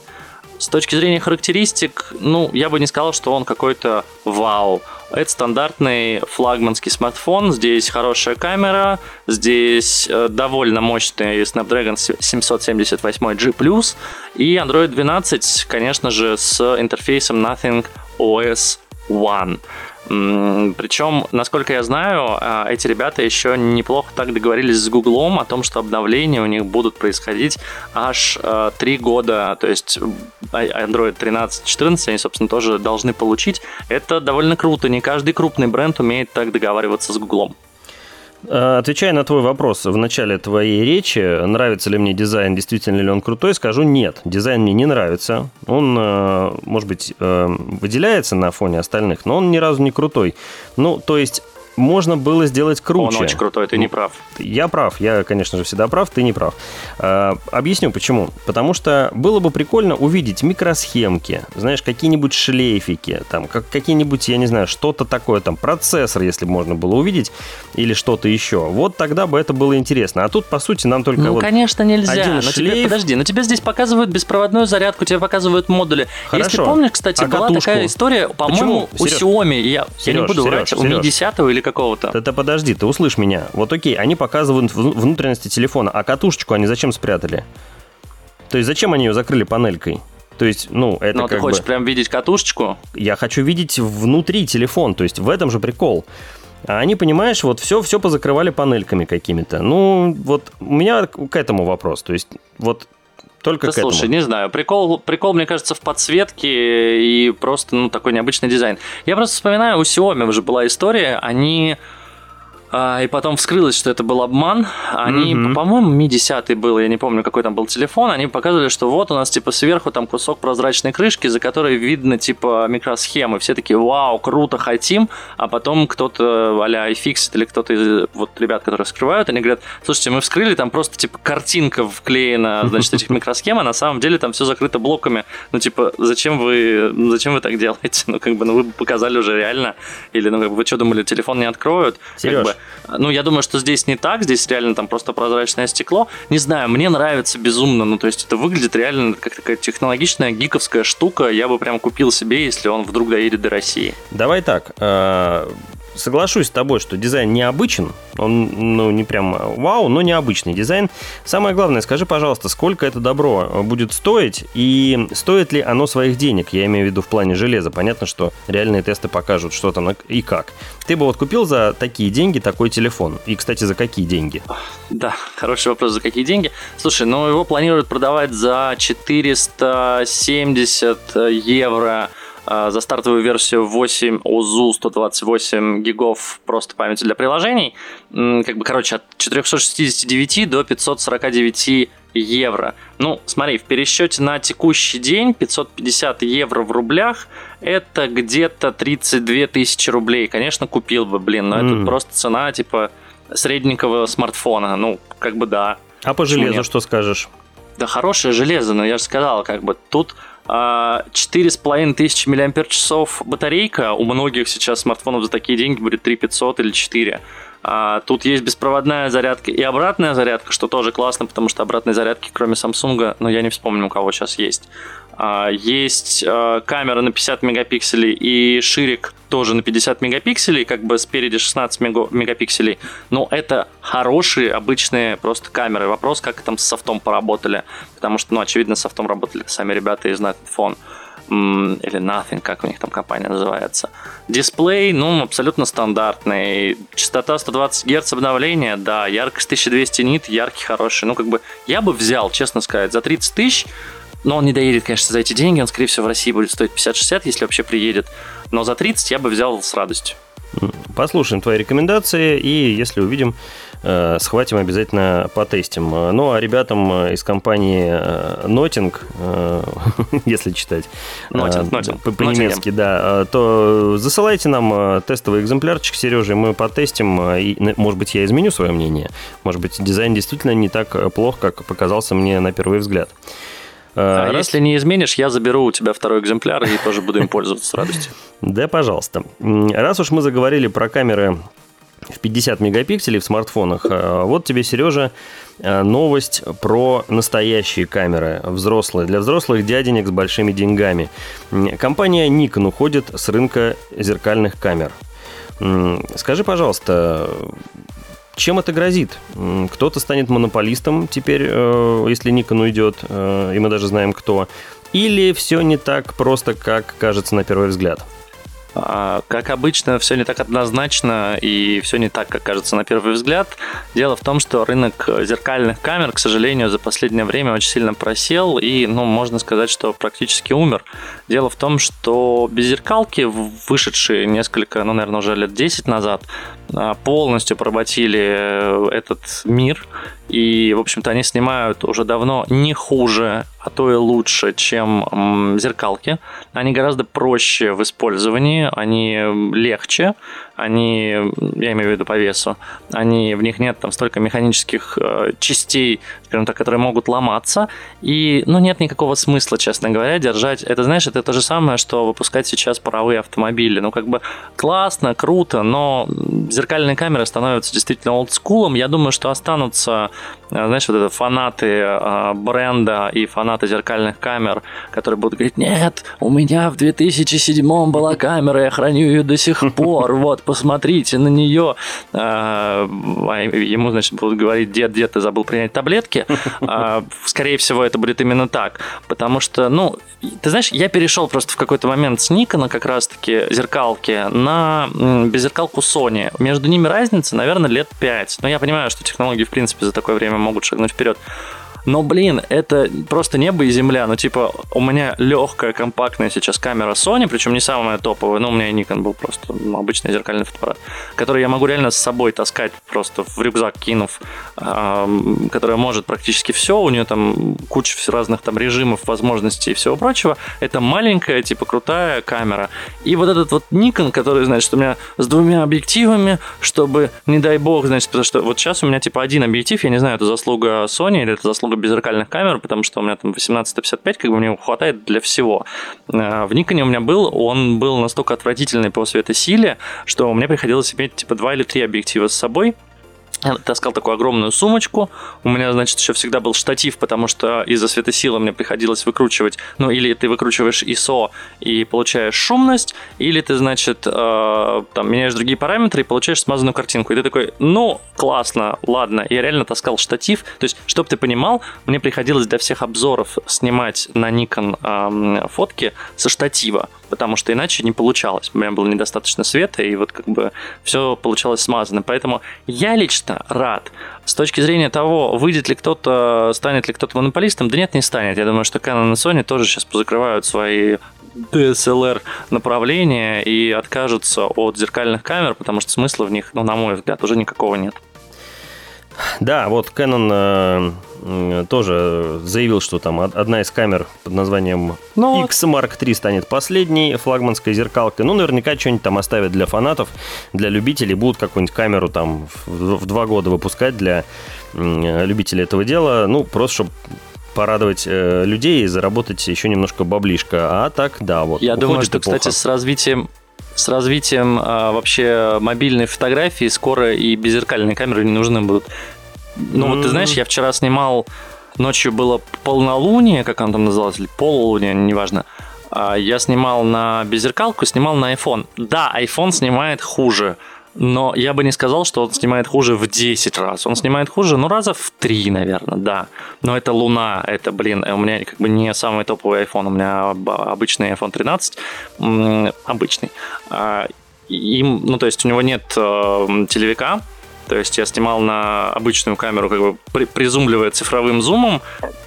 С точки зрения характеристик, ну, я бы не сказал, что он какой-то вау. Это стандартный флагманский смартфон. Здесь хорошая камера, здесь э, довольно мощный Snapdragon 778G+, и Android 12, конечно же, с интерфейсом Nothing OS One. Причем, насколько я знаю, а, эти ребята еще неплохо так договорились с Гуглом о том, что обновления у них будут происходить аж а, три года. То есть Android 13-14 они, собственно, тоже должны получить. Это довольно круто. Не каждый крупный бренд умеет так договариваться с Гуглом. Э, отвечая на твой вопрос в начале твоей речи, нравится ли мне дизайн, действительно ли он крутой, скажу нет. Дизайн мне не нравится. Он, э, может быть, э, выделяется на фоне остальных, но он ни разу не крутой. Ну, то есть можно было сделать круче. Он очень крутой, ты не прав. Я прав, я, конечно же, всегда прав, ты не прав. А, объясню почему. Потому что было бы прикольно увидеть микросхемки, знаешь, какие-нибудь шлейфики, там, как, какие-нибудь, я не знаю, что-то такое, там, процессор, если бы можно было увидеть, или что-то еще. Вот тогда бы это было интересно. А тут, по сути, нам только Ну, вот конечно, нельзя. Один но шлейф... тебе, подожди, но тебе здесь показывают беспроводную зарядку, тебе показывают модули. Хорошо. Если помнишь, кстати, а была катушку? такая история, по-моему, у Xiaomi, я, Сереж, я не буду Сереж, врать, у Mi 10 или какого-то. Да подожди, ты услышь меня. Вот окей, они показывают внутренности телефона, а катушечку они зачем спрятали? То есть зачем они ее закрыли панелькой? То есть, ну, это Но как ты хочешь бы... прям видеть катушечку? Я хочу видеть внутри телефон, то есть в этом же прикол. А они, понимаешь, вот все, все позакрывали панельками какими-то. Ну, вот у меня к этому вопрос. То есть, вот только да к этому. слушай, не знаю. Прикол, прикол, мне кажется, в подсветке и просто, ну, такой необычный дизайн. Я просто вспоминаю, у Xiaomi уже была история, они и потом вскрылось, что это был обман. Они, mm-hmm. по-моему, Mi 10 был, я не помню, какой там был телефон. Они показывали, что вот у нас типа сверху там кусок прозрачной крышки, за которой видно типа микросхемы. Все такие, вау, круто, хотим. А потом кто-то а-ля iFixit или кто-то из вот ребят, которые вскрывают, они говорят, слушайте, мы вскрыли, там просто типа картинка вклеена, значит, этих микросхем, а на самом деле там все закрыто блоками. Ну, типа, зачем вы, зачем вы так делаете? Ну, как бы, ну, вы показали уже реально. Или, ну, как бы, вы что думали, телефон не откроют? Сереж, как бы, ну, я думаю, что здесь не так, здесь реально там просто прозрачное стекло. Не знаю, мне нравится безумно, ну, то есть это выглядит реально как такая технологичная гиковская штука. Я бы прям купил себе, если он вдруг доедет до России. Давай так, э, соглашусь с тобой, что дизайн необычен. Он, ну, не прям вау, но необычный дизайн. Самое главное, скажи, пожалуйста, сколько это добро будет стоить и стоит ли оно своих денег? Я имею в виду в плане железа. Понятно, что реальные тесты покажут, что там и как. Ты бы вот купил за такие деньги такой телефон? И, кстати, за какие деньги? Да, хороший вопрос, за какие деньги? Слушай, ну его планируют продавать за 470 евро а, за стартовую версию 8 УЗУ 128 гигов просто памяти для приложений. Как бы, короче, от 469 до 549 евро. Ну, смотри, в пересчете на текущий день 550 евро в рублях это где-то 32 тысячи рублей. Конечно, купил бы, блин, но mm. это просто цена типа средненького смартфона. Ну, как бы да. А по железу что скажешь? Да хорошее железо, но я же сказал, как бы тут 4,5 тысячи мАч батарейка. У многих сейчас смартфонов за такие деньги будет 3 500 или 4. А, тут есть беспроводная зарядка и обратная зарядка, что тоже классно, потому что обратной зарядки, кроме Samsung, ну, я не вспомню, у кого сейчас есть. А, есть а, камера на 50 мегапикселей и ширик тоже на 50 мегапикселей, как бы спереди 16 мегапикселей. Но это хорошие обычные просто камеры. Вопрос, как там с софтом поработали. Потому что, ну, очевидно, с софтом работали сами ребята из Netphone или Nothing, как у них там компания называется. Дисплей, ну, абсолютно стандартный. Частота 120 Гц обновления, да, яркость 1200 нит, яркий, хороший. Ну, как бы, я бы взял, честно сказать, за 30 тысяч, но он не доедет, конечно, за эти деньги, он, скорее всего, в России будет стоить 50-60, если вообще приедет. Но за 30 я бы взял с радостью. Послушаем твои рекомендации, и если увидим, э, схватим обязательно потестим. Ну, а ребятам из компании Notting, э, если читать по-немецки, да, то засылайте нам тестовый экземплярчик, Сережа, мы потестим, и, может быть, я изменю свое мнение. Может быть, дизайн действительно не так плох, как показался мне на первый взгляд. А Раз... если не изменишь, я заберу у тебя второй экземпляр и тоже буду им пользоваться с радостью. Да, пожалуйста. Раз уж мы заговорили про камеры в 50 мегапикселей в смартфонах. А, вот тебе, Сережа, а, новость про настоящие камеры, взрослые, для взрослых дяденек с большими деньгами. Компания Nikon уходит с рынка зеркальных камер. Скажи, пожалуйста, чем это грозит? Кто-то станет монополистом теперь, э, если Никон уйдет, э, и мы даже знаем кто. Или все не так просто, как кажется на первый взгляд? А, как обычно, все не так однозначно и все не так, как кажется на первый взгляд. Дело в том, что рынок зеркальных камер, к сожалению, за последнее время очень сильно просел и, ну, можно сказать, что практически умер. Дело в том, что беззеркалки, вышедшие несколько, ну, наверное, уже лет 10 назад, полностью поработили э, этот мир. И, в общем-то, они снимают уже давно не хуже, а то и лучше, чем зеркалки. Они гораздо проще в использовании, они легче, они, я имею в виду по весу, они, в них нет там столько механических э, частей, скажем так, которые могут ломаться, и, ну, нет никакого смысла, честно говоря, держать, это, знаешь, это то же самое, что выпускать сейчас паровые автомобили, ну, как бы классно, круто, но зеркальные камеры становятся действительно олдскулом, я думаю, что останутся, э, знаешь, вот это фанаты э, бренда и фанаты зеркальных камер, которые будут говорить, нет, у меня в 2007 была камера, я храню ее до сих пор, вот, посмотрите на нее. А, ему, значит, будут говорить, дед, дед, ты забыл принять таблетки. а, скорее всего, это будет именно так. Потому что, ну, ты знаешь, я перешел просто в какой-то момент с Никона как раз-таки зеркалки на беззеркалку Sony. Между ними разница, наверное, лет 5. Но я понимаю, что технологии, в принципе, за такое время могут шагнуть вперед. Но, блин, это просто небо и земля. Ну, типа, у меня легкая, компактная сейчас камера Sony, причем не самая топовая, но у меня Nikon был просто ну, обычный зеркальный фотоаппарат, который я могу реально с собой таскать просто в рюкзак кинув, э, которая может практически все, у нее там куча разных там режимов, возможностей и всего прочего. Это маленькая, типа, крутая камера. И вот этот вот Nikon, который, значит, у меня с двумя объективами, чтобы, не дай бог, значит, потому что вот сейчас у меня, типа, один объектив, я не знаю, это заслуга Sony или это заслуга много беззеркальных камер, потому что у меня там 18-55, как бы мне хватает для всего. Э, в Никоне у меня был, он был настолько отвратительный по светосиле, что мне приходилось иметь типа два или три объектива с собой, я таскал такую огромную сумочку. У меня, значит, еще всегда был штатив, потому что из-за светосилы мне приходилось выкручивать. Ну, или ты выкручиваешь ISO и получаешь шумность, или ты, значит, э, там, меняешь другие параметры и получаешь смазанную картинку. И ты такой, ну, классно, ладно. Я реально таскал штатив. То есть, чтобы ты понимал, мне приходилось для всех обзоров снимать на Nikon э, фотки со штатива потому что иначе не получалось. У меня было недостаточно света, и вот как бы все получалось смазано. Поэтому я лично рад. С точки зрения того, выйдет ли кто-то, станет ли кто-то монополистом, да нет, не станет. Я думаю, что Canon и Sony тоже сейчас позакрывают свои DSLR направления и откажутся от зеркальных камер, потому что смысла в них, ну, на мой взгляд, уже никакого нет. Да, вот Canon э, тоже заявил, что там одна из камер под названием ну, X Mark III станет последней флагманской зеркалкой. Ну, наверняка что-нибудь там оставят для фанатов, для любителей. Будут какую-нибудь камеру там в, в два года выпускать для э, любителей этого дела. Ну, просто чтобы порадовать э, людей и заработать еще немножко баблишка. А так, да, вот. Я думаю, что, эпоха. кстати, с развитием с развитием а, вообще мобильной фотографии скоро и беззеркальные камеры не нужны будут. Ну, mm-hmm. вот ты знаешь, я вчера снимал, ночью было полнолуние, как оно там называлось, или полулуние, неважно. А, я снимал на беззеркалку, снимал на iPhone. Да, iPhone снимает хуже но я бы не сказал, что он снимает хуже в 10 раз. Он снимает хуже, ну, раза в 3, наверное, да. Но это Луна, это, блин, у меня как бы не самый топовый iPhone, у меня обычный iPhone 13, обычный. А, им, ну, то есть у него нет э, телевика, то есть я снимал на обычную камеру, как бы при, призумливая цифровым зумом,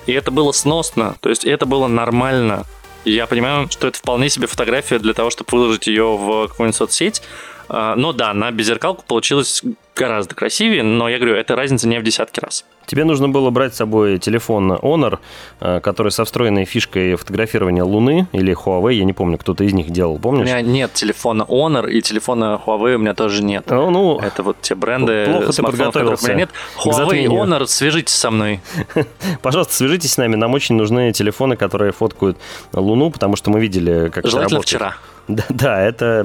и это было сносно, то есть это было нормально. Я понимаю, что это вполне себе фотография для того, чтобы выложить ее в какую-нибудь соцсеть, но да, на беззеркалку получилось гораздо красивее, но я говорю, это разница не в десятки раз. Тебе нужно было брать с собой телефон Honor, а, который со встроенной фишкой фотографирования Луны или Huawei, я не помню, кто-то из них делал, помнишь? У меня нет телефона Honor и телефона Huawei у меня тоже нет. Ну, ну это вот те бренды, плохо ты подготовился. У меня нет. Huawei и Honor, свяжитесь со мной. Пожалуйста, свяжитесь с нами, нам очень нужны телефоны, которые фоткают Луну, потому что мы видели, как Желательно это работает. вчера. Да, да это,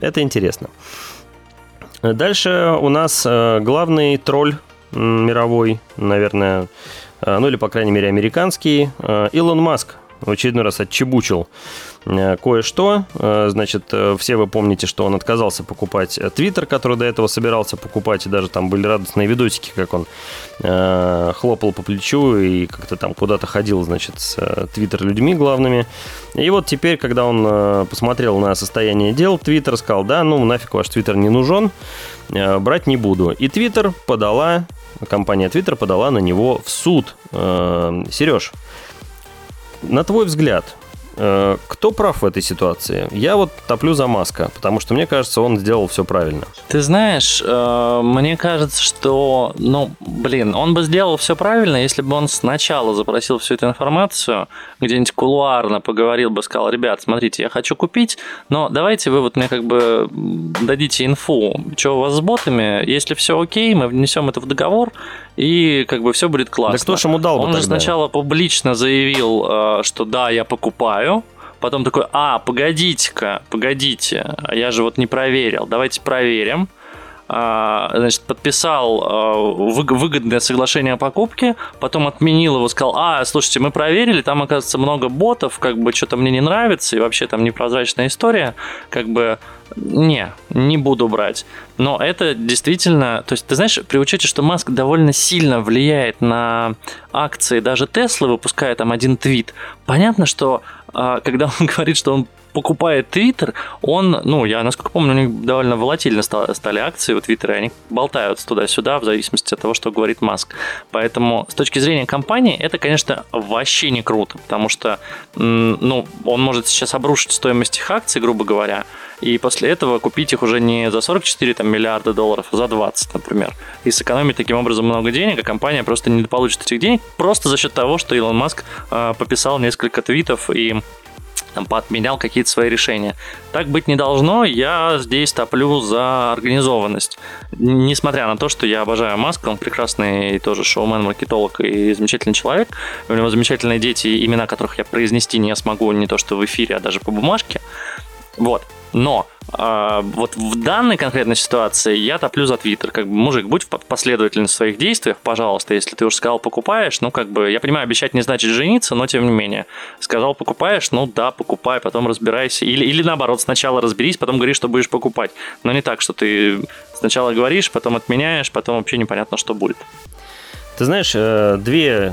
это интересно. Дальше у нас э, главный тролль мировой, наверное, э, ну или, по крайней мере, американский, э, Илон Маск в очередной раз отчебучил кое-что. Э, значит, э, все вы помните, что он отказался покупать Твиттер, который до этого собирался покупать, и даже там были радостные видосики, как он хлопал по плечу и как-то там куда-то ходил, значит, с Твиттер людьми главными. И вот теперь, когда он посмотрел на состояние дел, Твиттер сказал, да, ну нафиг ваш Твиттер не нужен, брать не буду. И Твиттер подала, компания Твиттер подала на него в суд. Сереж, на твой взгляд, Э, кто прав в этой ситуации? Я вот топлю за Маска, потому что мне кажется, он сделал все правильно. Ты знаешь, э, мне кажется, что, ну, блин, он бы сделал все правильно, если бы он сначала запросил всю эту информацию, где-нибудь кулуарно поговорил бы, сказал, ребят, смотрите, я хочу купить, но давайте вы вот мне как бы дадите инфу, что у вас с ботами, если все окей, мы внесем это в договор, и как бы все будет классно. Да кто ж ему дал Он же тогда? сначала публично заявил, э, что да, я покупаю, потом такой, а, погодите-ка, погодите, я же вот не проверил, давайте проверим. А, значит, подписал а, выгодное соглашение о покупке, потом отменил его, сказал, а, слушайте, мы проверили, там, оказывается, много ботов, как бы что-то мне не нравится, и вообще там непрозрачная история, как бы не, не буду брать. Но это действительно, то есть ты знаешь, при учете, что Маск довольно сильно влияет на акции, даже Тесла выпуская там один твит, понятно, что когда он говорит, что он покупает Твиттер, он, ну, я, насколько помню, у них довольно волатильно стали акции у Твиттера, они болтаются туда-сюда в зависимости от того, что говорит Маск. Поэтому с точки зрения компании это, конечно, вообще не круто, потому что, ну, он может сейчас обрушить стоимость их акций, грубо говоря, и после этого купить их уже не за 44 там, миллиарда долларов, а за 20, например. И сэкономить таким образом много денег, а компания просто не получит этих денег просто за счет того, что Илон Маск э, пописал несколько твитов и там, поотменял какие-то свои решения. Так быть не должно, я здесь топлю за организованность. Несмотря на то, что я обожаю Маска, он прекрасный тоже шоумен, маркетолог и замечательный человек. У него замечательные дети, имена которых я произнести не смогу не то что в эфире, а даже по бумажке. Вот. Но а, вот в данной конкретной ситуации я топлю за Твиттер. Как бы, мужик, будь последовательным в своих действиях, пожалуйста. Если ты уже сказал, покупаешь, ну, как бы, я понимаю, обещать не значит жениться, но тем не менее. Сказал, покупаешь, ну, да, покупай, потом разбирайся. Или, или наоборот, сначала разберись, потом говори, что будешь покупать. Но не так, что ты сначала говоришь, потом отменяешь, потом вообще непонятно, что будет. Ты знаешь, э, две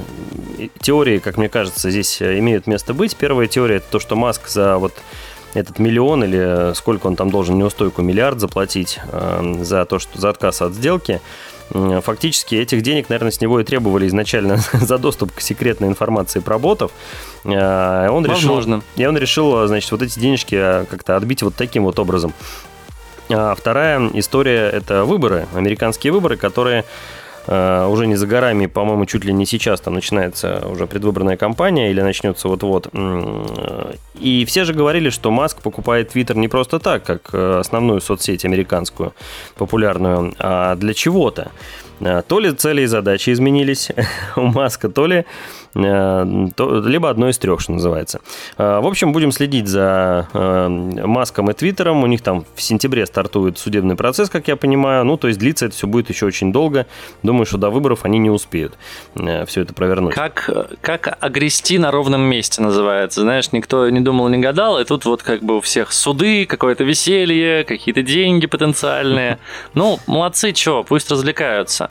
теории, как мне кажется, здесь э, имеют место быть. Первая теория – это то, что Маск за вот этот миллион или сколько он там должен неустойку, миллиард заплатить э, за то, что за отказ от сделки, фактически этих денег, наверное, с него и требовали изначально за доступ к секретной информации про ботов. Э, он Возможно. решил, и он решил, значит, вот эти денежки э, как-то отбить вот таким вот образом. А вторая история – это выборы, американские выборы, которые уже не за горами, по-моему, чуть ли не сейчас там начинается уже предвыборная кампания или начнется вот-вот. И все же говорили, что Маск покупает Твиттер не просто так, как э, основную соцсеть американскую, популярную, а для чего-то. Э, то ли цели и задачи изменились у Маска, то ли Э, то, либо одно из трех, что называется. Э, в общем, будем следить за Маском и Твиттером. У них там в сентябре стартует судебный процесс, как я понимаю. Ну, то есть длиться это все будет еще очень долго. Думаю, что до выборов они не успеют все это провернуть. Как, как огрести на ровном месте называется. Знаешь, никто не думал, не гадал, и тут вот как бы у всех суды, какое-то веселье, какие-то деньги потенциальные. Ну, молодцы, чего, пусть развлекаются.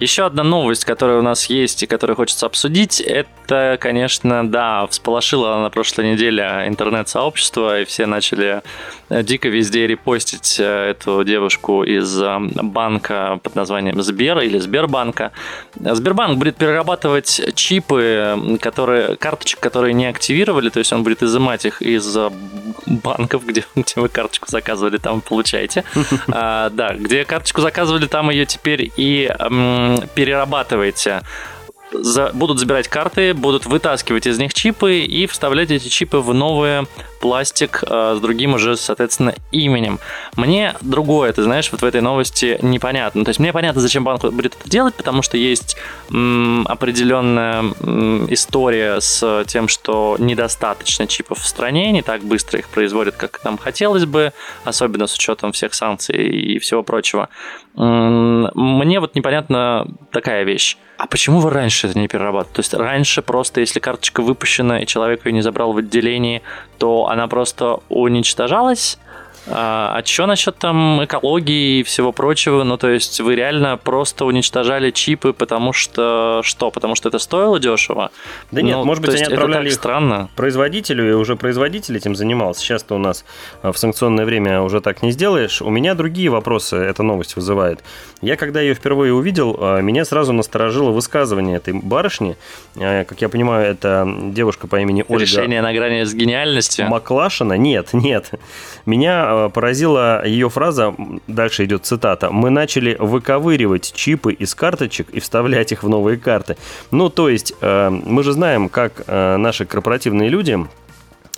Еще одна новость, которая у нас есть и которую хочется обсудить, это, конечно, да, всполошила на прошлой неделе интернет-сообщество, и все начали э, дико везде репостить э, эту девушку из э, банка под названием Сбер или Сбербанка. Сбербанк будет перерабатывать чипы, которые, карточек, которые не активировали, то есть он будет изымать их из банков, где, где вы карточку заказывали, там получаете. А, да, где карточку заказывали, там ее теперь и перерабатываете. За, будут забирать карты, будут вытаскивать из них чипы и вставлять эти чипы в новые пластик э, с другим уже, соответственно, именем. Мне другое, ты знаешь, вот в этой новости непонятно. То есть мне понятно, зачем банк будет это делать, потому что есть м, определенная м, история с тем, что недостаточно чипов в стране, не так быстро их производят, как нам хотелось бы, особенно с учетом всех санкций и всего прочего. Мне вот непонятна такая вещь. А почему вы раньше это не перерабатывали? То есть раньше просто, если карточка выпущена и человек ее не забрал в отделении, то она просто уничтожалась, а, а что насчет там экологии и всего прочего? Ну, то есть вы реально просто уничтожали чипы, потому что что? Потому что это стоило дешево? Да нет, ну, может быть, они отправляли их странно. производителю, и уже производитель этим занимался. Сейчас-то у нас а, в санкционное время уже так не сделаешь. У меня другие вопросы эта новость вызывает. Я, когда ее впервые увидел, а, меня сразу насторожило высказывание этой барышни. Как я понимаю, это девушка по имени Ольга... Решение на грани с гениальностью? Маклашина? Нет, нет. Меня Э, поразила ее фраза, дальше идет цитата, «Мы начали выковыривать чипы из карточек и вставлять их в новые карты». Ну, то есть, э, мы же знаем, как э, наши корпоративные люди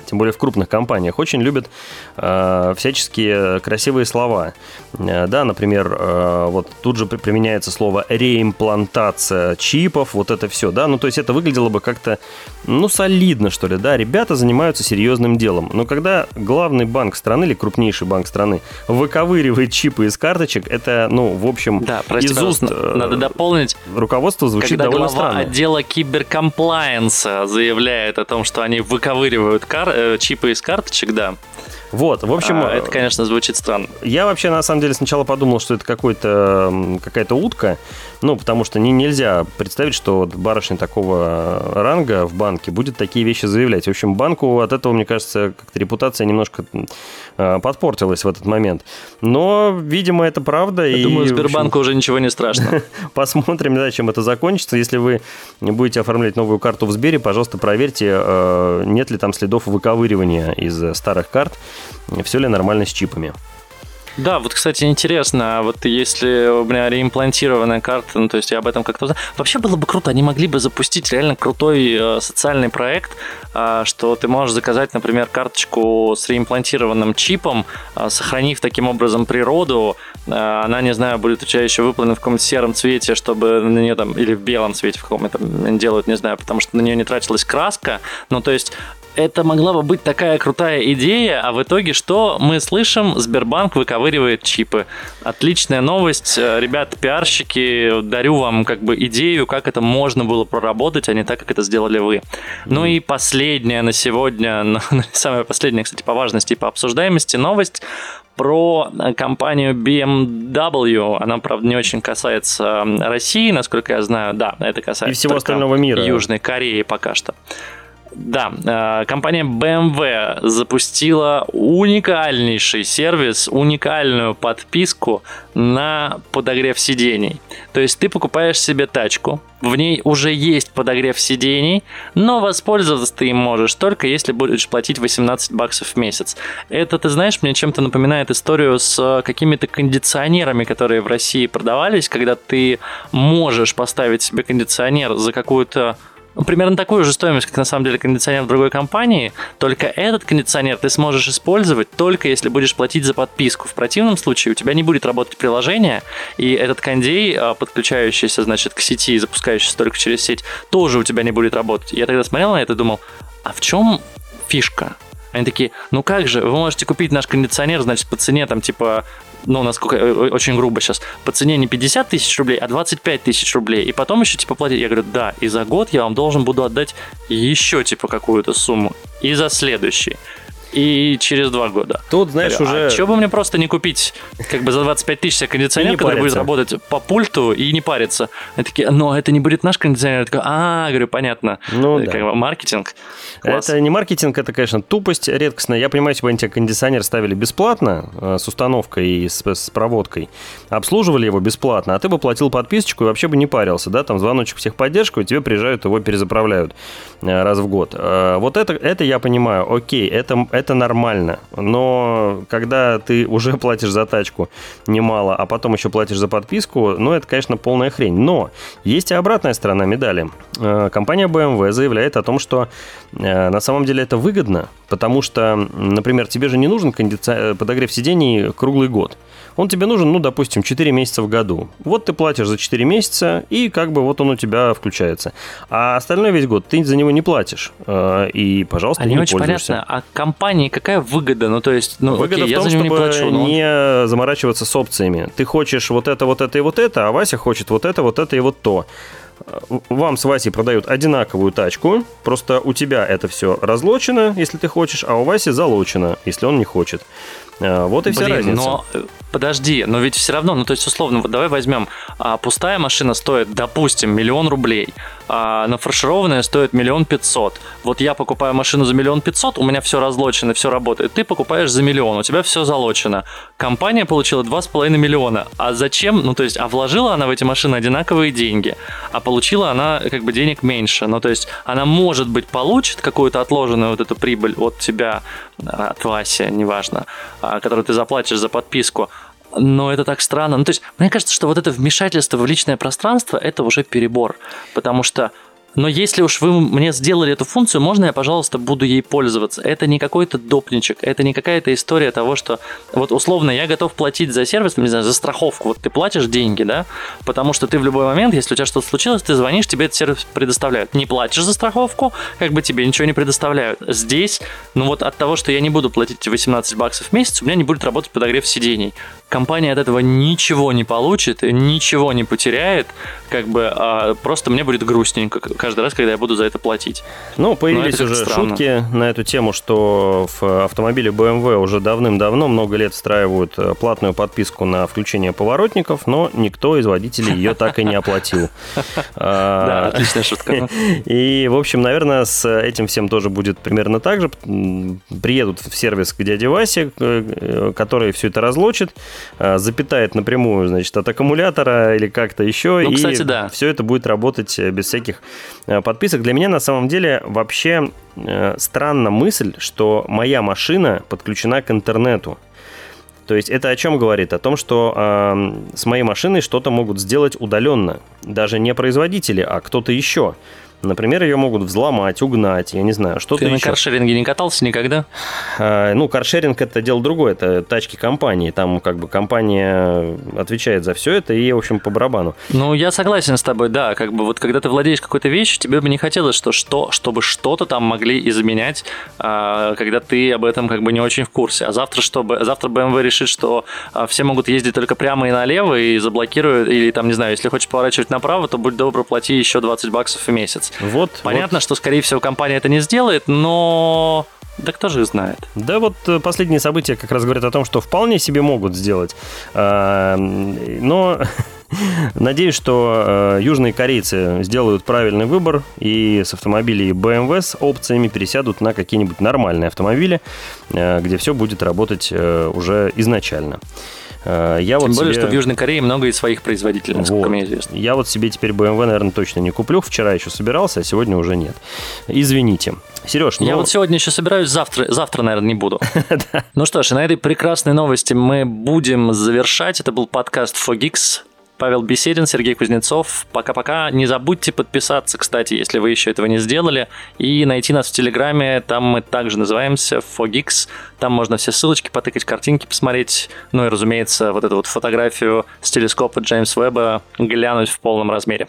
тем более в крупных компаниях, очень любят э, всяческие красивые слова. Э, да, например, э, вот тут же применяется слово реимплантация чипов, вот это все, да, ну то есть это выглядело бы как-то, ну солидно что ли, да, ребята занимаются серьезным делом, но когда главный банк страны или крупнейший банк страны выковыривает чипы из карточек, это, ну, в общем, да, прости, из уст э, надо дополнить. Руководство звучит когда довольно глава странно. отдела киберкомплайенса заявляет о том, что они выковыривают кар- чипы из карточек, да. Вот, в общем... А, это, конечно, звучит странно. Я вообще, на самом деле, сначала подумал, что это какой-то, какая-то утка, ну, потому что не, нельзя представить, что вот барышня такого ранга в банке будет такие вещи заявлять. В общем, банку от этого, мне кажется, как-то репутация немножко э, подпортилась в этот момент. Но, видимо, это правда. Я и, думаю, Сбербанку уже ничего не страшно. Посмотрим, да, чем это закончится. Если вы будете оформлять новую карту в Сбере, пожалуйста, проверьте, э, нет ли там следов выковыривания из старых карт, все ли нормально с чипами. Да, вот, кстати, интересно, а вот если у меня реимплантированная карта, ну, то есть я об этом как-то... Вообще было бы круто, они могли бы запустить реально крутой э, социальный проект, э, что ты можешь заказать, например, карточку с реимплантированным чипом, э, сохранив таким образом природу, э, она, не знаю, будет у тебя еще выполнена в каком-то сером цвете, чтобы на нее там, или в белом цвете, в каком это делают, не знаю, потому что на нее не тратилась краска, ну, то есть это могла бы быть такая крутая идея, а в итоге что мы слышим? Сбербанк выковыривает чипы. Отличная новость. Э, ребят, пиарщики, дарю вам как бы идею, как это можно было проработать, а не так, как это сделали вы. Ну и последняя на сегодня, самая последняя, кстати, по важности и по обсуждаемости новость про компанию BMW. Она, правда, не очень касается России, насколько я знаю. Да, это касается и всего остального мира. Южной Кореи пока что. Да, э, компания BMW запустила уникальнейший сервис, уникальную подписку на подогрев сидений. То есть ты покупаешь себе тачку, в ней уже есть подогрев сидений, но воспользоваться ты им можешь только если будешь платить 18 баксов в месяц. Это, ты знаешь, мне чем-то напоминает историю с какими-то кондиционерами, которые в России продавались, когда ты можешь поставить себе кондиционер за какую-то примерно такую же стоимость, как на самом деле кондиционер в другой компании, только этот кондиционер ты сможешь использовать только если будешь платить за подписку. В противном случае у тебя не будет работать приложение, и этот кондей, а, подключающийся, значит, к сети и запускающийся только через сеть, тоже у тебя не будет работать. Я тогда смотрел на это и думал, а в чем фишка? Они такие, ну как же, вы можете купить наш кондиционер, значит, по цене там типа ну, насколько, э, очень грубо сейчас, по цене не 50 тысяч рублей, а 25 тысяч рублей, и потом еще, типа, платить. Я говорю, да, и за год я вам должен буду отдать еще, типа, какую-то сумму, и за следующий и через два года. Тут, знаешь, а уже... Что бы мне просто не купить, как бы за 25 тысяч себе кондиционер, который будет работать по пульту и не париться. Они такие, но это не будет наш кондиционер. Я такой, а, говорю, понятно. Ну, как да. бы маркетинг. Класс. Это не маркетинг, это, конечно, тупость редкостная. Я понимаю, если бы они тебе кондиционер ставили бесплатно, э, с установкой и с, с проводкой, обслуживали его бесплатно, а ты бы платил подписочку и вообще бы не парился, да, там звоночек в техподдержку, и тебе приезжают, его перезаправляют э, раз в год. Э, вот это, это я понимаю, окей, это, это нормально, но когда ты уже платишь за тачку немало, а потом еще платишь за подписку, ну, это, конечно, полная хрень. Но есть и обратная сторона медали. Компания BMW заявляет о том, что Э, на самом деле это выгодно, потому что, например, тебе же не нужен кондици... Э, подогрев сидений круглый год. Он тебе нужен, ну, допустим, 4 месяца в году. Вот ты платишь за 4 месяца, и как бы вот он у тебя включается. А остальной весь год ты за него не платишь. Э, и, пожалуйста, а не, не очень понятно, а компании какая выгода? Ну, то есть, ну, выгода окей, в том, я за чтобы не, плачу, но... не заморачиваться с опциями. Ты хочешь вот это, вот это и вот это, а Вася хочет вот это, вот это и вот то вам с Васей продают одинаковую тачку, просто у тебя это все разлочено, если ты хочешь, а у Васи залочено, если он не хочет. А, вот и Блин, вся разница. Но э, подожди, но ведь все равно, ну то есть условно, вот давай возьмем, а, пустая машина стоит, допустим, миллион рублей, а нафаршированная стоит миллион пятьсот. Вот я покупаю машину за миллион пятьсот, у меня все разлочено, все работает. Ты покупаешь за миллион, у тебя все залочено. Компания получила два с половиной миллиона. А зачем? Ну то есть, а вложила она в эти машины одинаковые деньги, а получила она как бы денег меньше. Ну то есть, она может быть получит какую-то отложенную вот эту прибыль от тебя, от Васи, неважно а, который ты заплатишь за подписку. Но это так странно. Ну, то есть, мне кажется, что вот это вмешательство в личное пространство – это уже перебор. Потому что Но если уж вы мне сделали эту функцию, можно я, пожалуйста, буду ей пользоваться? Это не какой-то допничек, это не какая-то история того, что вот условно я готов платить за сервис, не знаю, за страховку. Вот ты платишь деньги, да, потому что ты в любой момент, если у тебя что-то случилось, ты звонишь, тебе этот сервис предоставляют. Не платишь за страховку, как бы тебе ничего не предоставляют. Здесь, ну вот от того, что я не буду платить 18 баксов в месяц, у меня не будет работать подогрев сидений компания от этого ничего не получит, ничего не потеряет, как бы, а просто мне будет грустненько каждый раз, когда я буду за это платить. Ну, появились уже странно. шутки на эту тему, что в автомобиле BMW уже давным-давно, много лет встраивают э, платную подписку на включение поворотников, но никто из водителей ее так и не оплатил. Да, отличная шутка. И, в общем, наверное, с этим всем тоже будет примерно так же. Приедут в сервис к дяде Васе, э, который все это разлочит, Э, запитает напрямую, значит, от аккумулятора или как-то еще. Ну, и кстати, да. все это будет работать э, без всяких э, подписок. Для меня на самом деле вообще странна мысль, что моя машина подключена к интернету. То есть это о чем говорит? О том, что э, с моей машиной что-то могут сделать удаленно. Даже не производители, а кто-то еще. Например, ее могут взломать, угнать, я не знаю, что-то Ты еще. на каршеринге не катался никогда? А, ну, каршеринг это дело другое, это тачки компании. Там как бы компания отвечает за все это и, в общем, по барабану. Ну, я согласен с тобой, да. Как бы вот когда ты владеешь какой-то вещью, тебе бы не хотелось, что, что, чтобы что-то там могли изменять, а, когда ты об этом как бы не очень в курсе. А завтра, чтобы завтра BMW решит, что а, все могут ездить только прямо и налево и заблокируют, или там, не знаю, если хочешь поворачивать направо, то будь добр, плати еще 20 баксов в месяц. Вот. Понятно, вот. что, скорее всего, компания это не сделает, но да кто же знает? Да вот э, последние события как раз говорят о том, что вполне себе могут сделать. А, но надеюсь, что э, южные корейцы сделают правильный выбор и с автомобилей BMW с опциями пересядут на какие-нибудь нормальные автомобили, э, где все будет работать уже изначально. Э, я Тем вот более, себе... что в Южной Корее много из своих производителей, насколько вот. мне известно. Я вот себе теперь BMW, наверное, точно не куплю. Вчера еще собирался, а сегодня уже нет. Извините. Сереж, ну... Я вот сегодня еще собираюсь, завтра, завтра наверное, не буду. Ну что ж, на этой прекрасной новости мы будем завершать. Это был подкаст Fogix. Павел Беседин, Сергей Кузнецов. Пока-пока. Не забудьте подписаться, кстати, если вы еще этого не сделали, и найти нас в Телеграме. Там мы также называемся Fogix. Там можно все ссылочки потыкать, картинки посмотреть. Ну и, разумеется, вот эту вот фотографию с телескопа Джеймс Веба глянуть в полном размере.